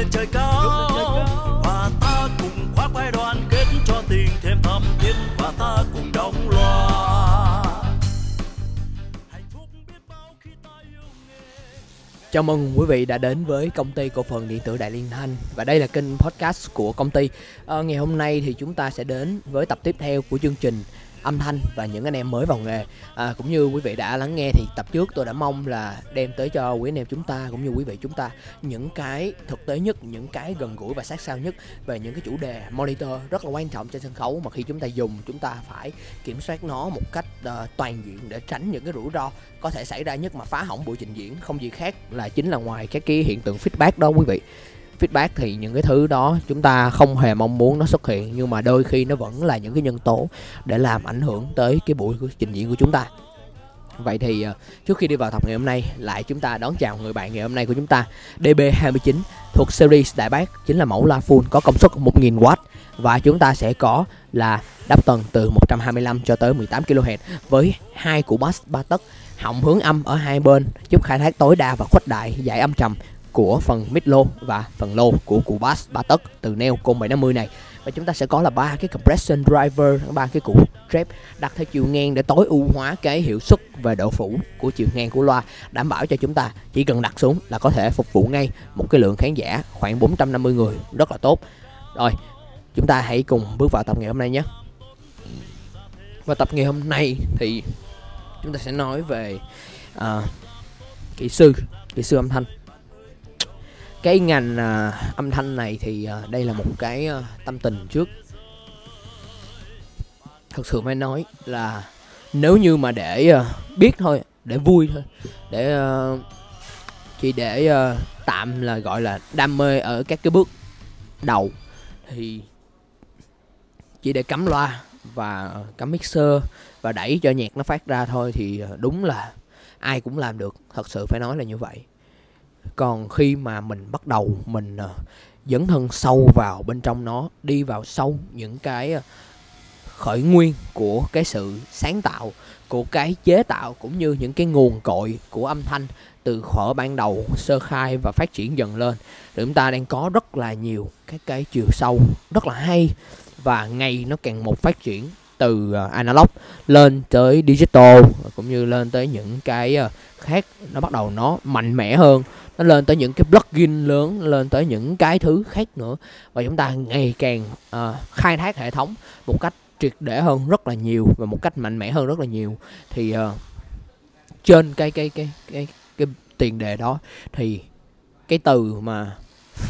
lên trời cao. Và ta cùng khoác vai đoàn kết cho tình thêm thắm thiết. Và ta cùng đóng loa. Chào mừng quý vị đã đến với công ty cổ phần điện tử Đại Liên Thanh. Và đây là kênh podcast của công ty. Ờ, ngày hôm nay thì chúng ta sẽ đến với tập tiếp theo của chương trình âm thanh và những anh em mới vào nghề. À, cũng như quý vị đã lắng nghe thì tập trước tôi đã mong là đem tới cho quý anh em chúng ta cũng như quý vị chúng ta những cái thực tế nhất, những cái gần gũi và sát sao nhất về những cái chủ đề monitor rất là quan trọng trên sân khấu mà khi chúng ta dùng chúng ta phải kiểm soát nó một cách uh, toàn diện để tránh những cái rủi ro có thể xảy ra nhất mà phá hỏng buổi trình diễn không gì khác là chính là ngoài các cái hiện tượng feedback đó quý vị feedback thì những cái thứ đó chúng ta không hề mong muốn nó xuất hiện, nhưng mà đôi khi nó vẫn là những cái nhân tố để làm ảnh hưởng tới cái buổi trình diễn của chúng ta. Vậy thì ờ, trước khi đi vào tập ngày hôm nay, lại chúng ta đón chào người bạn ngày hôm nay của chúng ta DB29 thuộc series Đại Bác, chính là mẫu loa full, có công suất 1000W và chúng ta sẽ có là đáp tần từ 125 cho tới 18 kHz với hai củ bass 3 tấc, họng hướng âm ở hai bên, giúp khai thác tối đa và khuếch đại, giải âm trầm của phần mid low và phần low của củ bass ba tấc từ neo côn 750 này. Và chúng ta sẽ có là ba cái compression driver ba cái củ trap đặt theo chiều ngang để tối ưu hóa cái hiệu suất và độ phủ của chiều ngang của loa đảm bảo cho chúng ta chỉ cần đặt xuống là có thể phục vụ ngay một cái lượng khán giả khoảng 450 người. Rất là tốt. Rồi chúng ta hãy cùng bước vào tập ngày hôm nay nhé. Và tập ngày hôm nay thì chúng ta sẽ nói về uh, kỹ sư kỹ sư âm thanh cái ngành à, âm thanh này thì à, đây là một cái à, tâm tình trước. Thật sự phải nói là nếu như mà để à, biết thôi để vui thôi để à, chỉ để à, tạm là gọi là đam mê ở các cái bước đầu thì chỉ để cắm loa và cắm mixer và đẩy cho nhạc nó phát ra thôi thì à, đúng là ai cũng làm được. Thật sự phải nói là như vậy còn khi mà mình bắt đầu, mình ờ, dấn thân sâu vào bên trong nó, đi vào sâu những cái ờ, khởi nguyên của cái sự sáng tạo, của cái chế tạo, cũng như những cái nguồn cội của âm thanh từ thuở ban đầu, sơ khai và phát triển dần lên, thì chúng ta đang có rất là nhiều các cái chiều sâu rất là hay và ngày nó càng một phát triển từ ờ, analog lên tới digital, cũng như lên tới những cái khác, nó bắt đầu nó mạnh mẽ hơn nó lên tới những cái plugin lớn lên tới những cái thứ khác nữa. Và chúng ta ngày càng uh, khai thác hệ thống một cách triệt để hơn rất là nhiều và một cách mạnh mẽ hơn rất là nhiều. Thì uh, trên cái cái cái cái cái tiền đề đó thì cái từ mà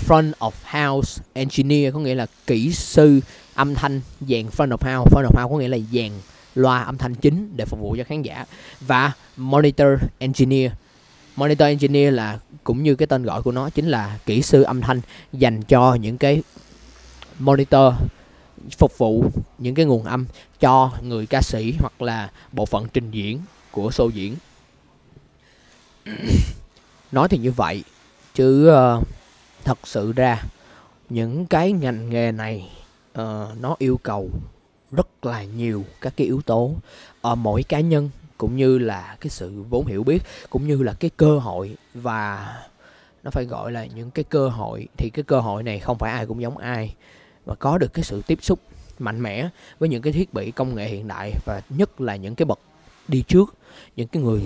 front of house engineer có nghĩa là kỹ sư âm thanh dàn front of house. Front of house có nghĩa là dàn loa âm thanh chính để phục vụ cho khán giả. Và monitor engineer monitor engineer là cũng như cái tên gọi của nó chính là kỹ sư âm thanh dành cho những cái monitor phục vụ những cái nguồn âm cho người ca sĩ hoặc là bộ phận trình diễn của show diễn. Nói thì như vậy chứ uh, thật sự ra những cái ngành nghề này uh, nó yêu cầu rất là nhiều các cái yếu tố ở mỗi cá nhân cũng như là cái sự vốn hiểu biết, cũng như là cái cơ hội và nó phải gọi là những cái cơ hội, thì cái cơ hội này không phải ai cũng giống ai và có được cái sự tiếp xúc mạnh mẽ với những cái thiết bị công nghệ hiện đại và nhất là những cái bậc đi trước, những cái người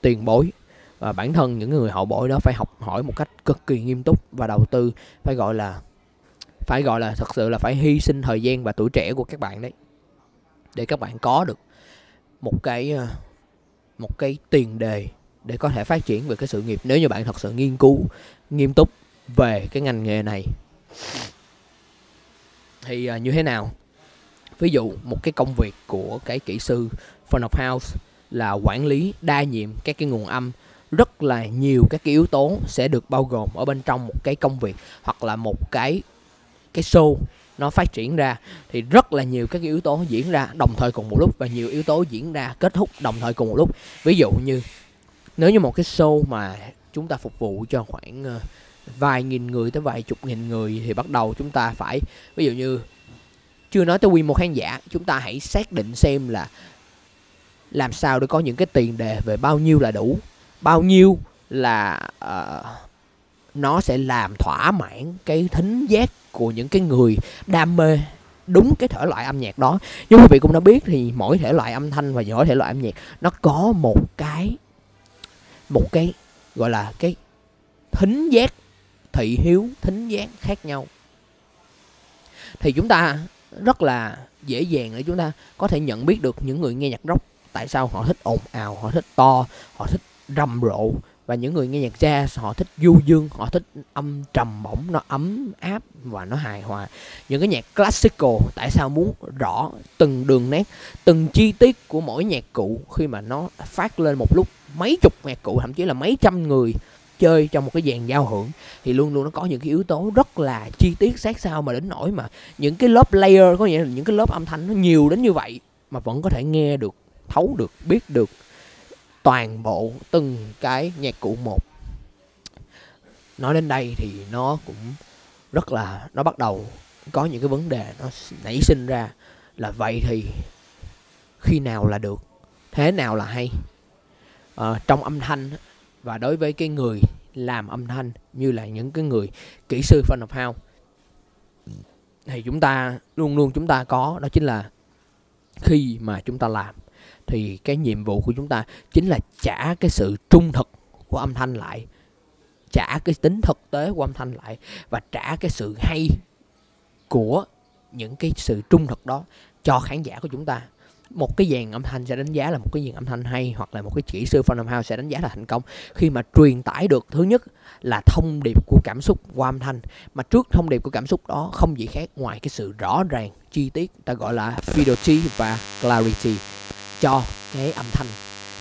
tiền bối. Và bản thân những người hậu bối đó phải học hỏi một cách cực kỳ nghiêm túc và đầu tư, phải gọi là, phải gọi là thật sự là phải hy sinh thời gian và tuổi trẻ của các bạn đấy, để các bạn có được một cái ờ, một cái tiền đề để có thể phát triển về cái sự nghiệp. Nếu như bạn thật sự nghiên cứu, nghiêm túc về cái ngành nghề này, thì ờ, như thế nào? Ví dụ một cái công việc của cái kỹ sư front of house là quản lý, đa nhiệm các cái nguồn âm. Rất là nhiều các cái yếu tố sẽ được bao gồm ở bên trong một cái công việc hoặc là một cái cái show nó phát triển ra thì rất là nhiều các cái yếu tố diễn ra đồng thời cùng một lúc và nhiều yếu tố diễn ra kết thúc đồng thời cùng một lúc. Ví dụ như nếu như một cái show mà chúng ta phục vụ cho khoảng ờ, vài nghìn người tới vài chục nghìn người thì bắt đầu chúng ta phải ví dụ như chưa nói tới quy mô khán giả chúng ta hãy xác định xem là làm sao để có những cái tiền đề về bao nhiêu là đủ bao nhiêu là uh, nó sẽ làm thỏa mãn cái thính giác của những cái người đam mê đúng cái thể loại âm nhạc đó. Như quý vị cũng đã biết thì mỗi thể loại âm thanh và mỗi thể loại âm nhạc nó có một cái một cái gọi là cái thính giác thị hiếu, thính giác khác nhau. Thì chúng ta rất là dễ dàng để chúng ta có thể nhận biết được những người nghe nhạc rock tại sao họ thích ồn ào, họ thích to, họ thích rầm rộ và những người nghe nhạc jazz, họ thích du dương, họ thích âm trầm bổng, nó ấm áp và nó hài hòa. Những cái nhạc classical, tại sao muốn rõ từng đường nét, từng chi tiết của mỗi nhạc cụ khi mà nó phát lên một lúc mấy chục nhạc cụ, thậm chí là mấy trăm người chơi trong một cái dàn giao hưởng, thì luôn luôn nó có những cái yếu tố rất là chi tiết sát sao mà đến nỗi mà những cái lớp layer, có nghĩa là những cái lớp âm thanh nó nhiều đến như vậy mà vẫn có thể nghe được, thấu được, biết được toàn bộ từng cái nhạc cụ một. Nói đến đây thì nó cũng rất là nó bắt đầu có những cái vấn đề nó nảy sinh ra là vậy thì khi nào là được thế nào là hay? À, trong âm thanh và đối với cái người làm âm thanh như là những cái người kỹ sư front of house thì chúng ta luôn luôn chúng ta có đó chính là khi mà chúng ta làm thì cái nhiệm vụ của chúng ta chính là trả cái sự trung thực của âm thanh lại, trả cái tính thực tế của âm thanh lại và trả cái sự hay của những cái sự trung thực đó cho khán giả của chúng ta. Một cái dàn âm thanh sẽ đánh giá là một cái dàn âm thanh hay hoặc là một cái kỹ sư Phantom house sẽ đánh giá là thành công. Khi mà truyền tải được, thứ nhất là thông điệp của cảm xúc qua âm thanh, mà trước thông điệp của cảm xúc đó không gì khác ngoài cái sự rõ ràng, chi tiết, ta gọi là fidelity và clarity cho cái âm thanh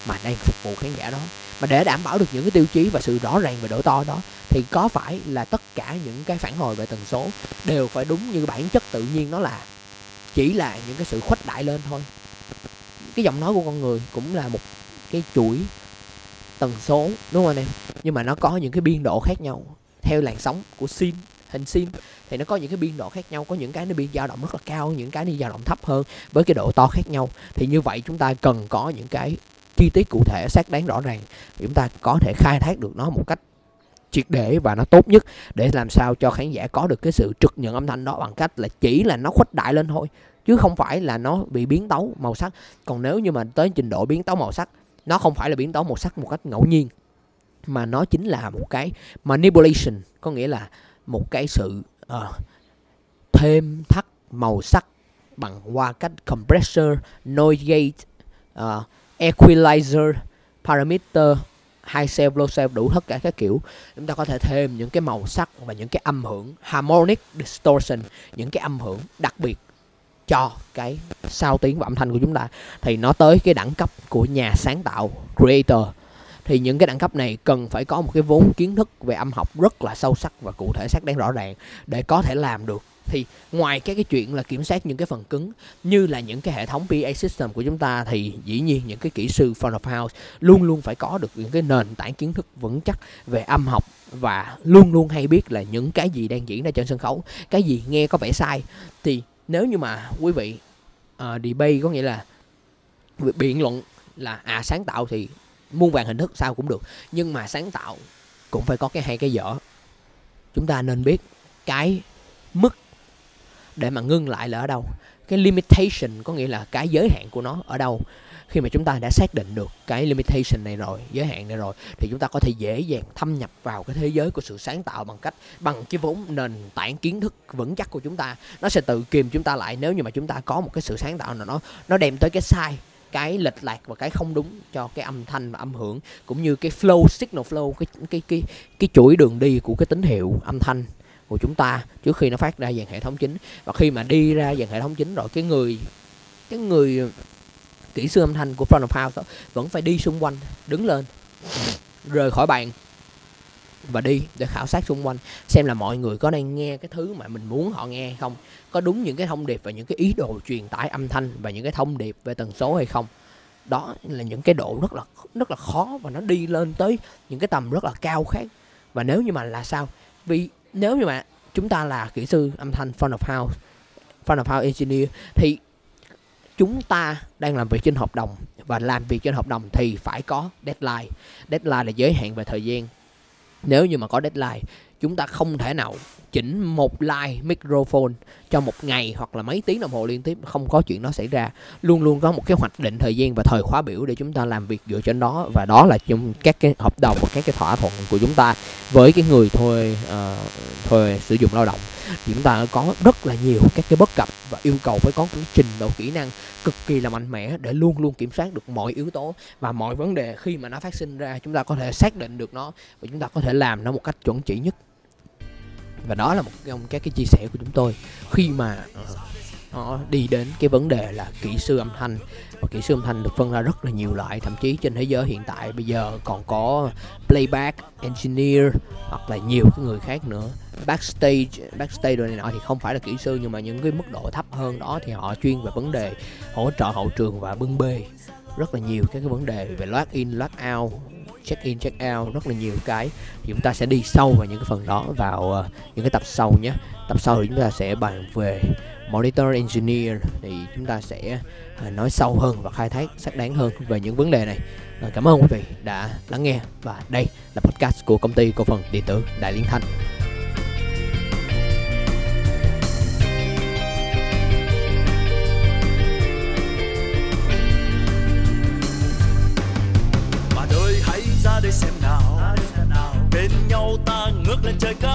mà đang phục vụ khán giả đó. Mà để đảm bảo được những cái tiêu chí và sự rõ ràng về độ to đó, thì có phải là tất cả những cái phản hồi về tần số đều phải đúng như bản chất tự nhiên nó là, chỉ là những cái sự khuếch đại lên thôi? Cái giọng nói của con người cũng là một cái chuỗi tần số, đúng không anh em? Nhưng mà nó có những cái biên độ khác nhau theo làn sóng của sin hình sim thì nó có những cái biên độ khác nhau, có những cái nó bị dao động rất là cao, những cái nó dao động thấp hơn với cái độ to khác nhau. Thì như vậy chúng ta cần có những cái chi tiết cụ thể, xác đáng rõ ràng chúng ta có thể khai thác được nó một cách triệt để và nó tốt nhất để làm sao cho khán giả có được cái sự trực nhận âm thanh đó bằng cách là chỉ là nó khuếch đại lên thôi, chứ không phải là nó bị biến tấu màu sắc. Còn nếu như mà tới trình độ biến tấu màu sắc, nó không phải là biến tấu màu sắc một cách ngẫu nhiên, mà nó chính là một cái manipulation, có nghĩa là một cái sự uh, thêm thắt màu sắc bằng qua cách compressor, noise gate, uh, equalizer, parameter, high cell, low cell đủ tất cả các kiểu. Chúng ta có thể thêm những cái màu sắc và những cái âm hưởng harmonic distortion những cái âm hưởng đặc biệt cho cái sao tiếng và âm thanh của chúng ta. Thì nó tới cái đẳng cấp của nhà sáng tạo creator thì những cái đẳng cấp này cần phải có một cái vốn kiến thức về âm học rất là sâu sắc và cụ thể xác đáng rõ ràng để có thể làm được. Thì ngoài cái cái chuyện là kiểm soát những cái phần cứng như là những cái hệ thống PA system của chúng ta thì dĩ nhiên những cái kỹ sư front of house luôn luôn phải có được những cái nền tảng kiến thức vững chắc về âm học và luôn luôn hay biết là những cái gì đang diễn ra trên sân khấu cái gì nghe có vẻ sai. Thì nếu như mà quý vị uh, debate có nghĩa là biện luận là à sáng tạo thì muôn vàng hình thức sao cũng được. Nhưng mà sáng tạo cũng phải có cái hay cái dở. Chúng ta nên biết cái mức để mà ngưng lại là ở đâu. Cái limitation có nghĩa là cái giới hạn của nó ở đâu. Khi mà chúng ta đã xác định được cái limitation này rồi, giới hạn này rồi, thì chúng ta có thể dễ dàng thâm nhập vào cái thế giới của sự sáng tạo bằng cách, bằng cái vốn nền tảng kiến thức vững chắc của chúng ta. Nó sẽ tự kìm chúng ta lại nếu như mà chúng ta có một cái sự sáng tạo nào nó nó đem tới cái sai cái lệch lạc và cái không đúng cho cái âm thanh và âm hưởng cũng như cái flow signal flow cái cái cái cái chuỗi đường đi của cái tín hiệu âm thanh của chúng ta trước khi nó phát ra dàn hệ thống chính. Và khi mà đi ra dàn hệ thống chính rồi cái người cái người kỹ sư âm thanh của front of house đó, vẫn phải đi xung quanh đứng lên rời khỏi bàn và đi để khảo sát xung quanh, xem là mọi người có đang nghe cái thứ mà mình muốn họ nghe hay không, có đúng những cái thông điệp và những cái ý đồ truyền tải âm thanh và những cái thông điệp về tần số hay không. Đó là những cái độ rất là rất là khó và nó đi lên tới những cái tầm rất là cao khác. Và nếu như mà là sao? Vì nếu như mà chúng ta là kỹ sư âm thanh front of house, front of house engineer, thì chúng ta đang làm việc trên hợp đồng và làm việc trên hợp đồng thì phải có deadline. Deadline là giới hạn về thời gian nếu như mà có deadline chúng ta không thể nào chỉnh một line microphone cho một ngày hoặc là mấy tiếng đồng hồ liên tiếp không có chuyện đó xảy ra. Luôn luôn có một cái hoạch định thời gian và thời khóa biểu để chúng ta làm việc dựa trên đó và đó là trong các cái hợp đồng và các cái thỏa thuận của chúng ta với cái người thuê uh, thuê sử dụng lao động. Thì chúng ta có rất là nhiều các cái bất cập và yêu cầu phải có cái trình độ kỹ năng cực kỳ là mạnh mẽ để luôn luôn kiểm soát được mọi yếu tố và mọi vấn đề khi mà nó phát sinh ra chúng ta có thể xác định được nó và chúng ta có thể làm nó một cách chuẩn chỉ nhất và đó là một trong các cái chia sẻ của chúng tôi. Khi mà nó đi đến cái vấn đề là kỹ sư âm thanh, và kỹ sư âm thanh được phân ra rất là nhiều loại, thậm chí trên thế giới hiện tại bây giờ còn có playback, engineer, hoặc là nhiều cái người khác nữa. Backstage backstage đồ này nọ thì không phải là kỹ sư, nhưng mà những cái mức độ thấp hơn đó thì họ chuyên về vấn đề hỗ trợ hậu trường và bưng bê rất là nhiều các cái vấn đề về lock in, lock out check in check out rất là nhiều cái. Thì chúng ta sẽ đi sâu vào những cái phần đó vào uh, những cái tập sau nhé. Tập sau thì chúng ta sẽ bàn về monitor engineer. Thì chúng ta sẽ uh, nói sâu hơn và khai thác xác đáng hơn về những vấn đề này. Uh, cảm ơn quý vị đã lắng nghe. Và đây là podcast của công ty cổ phần điện tử đại liên thanh ta ngước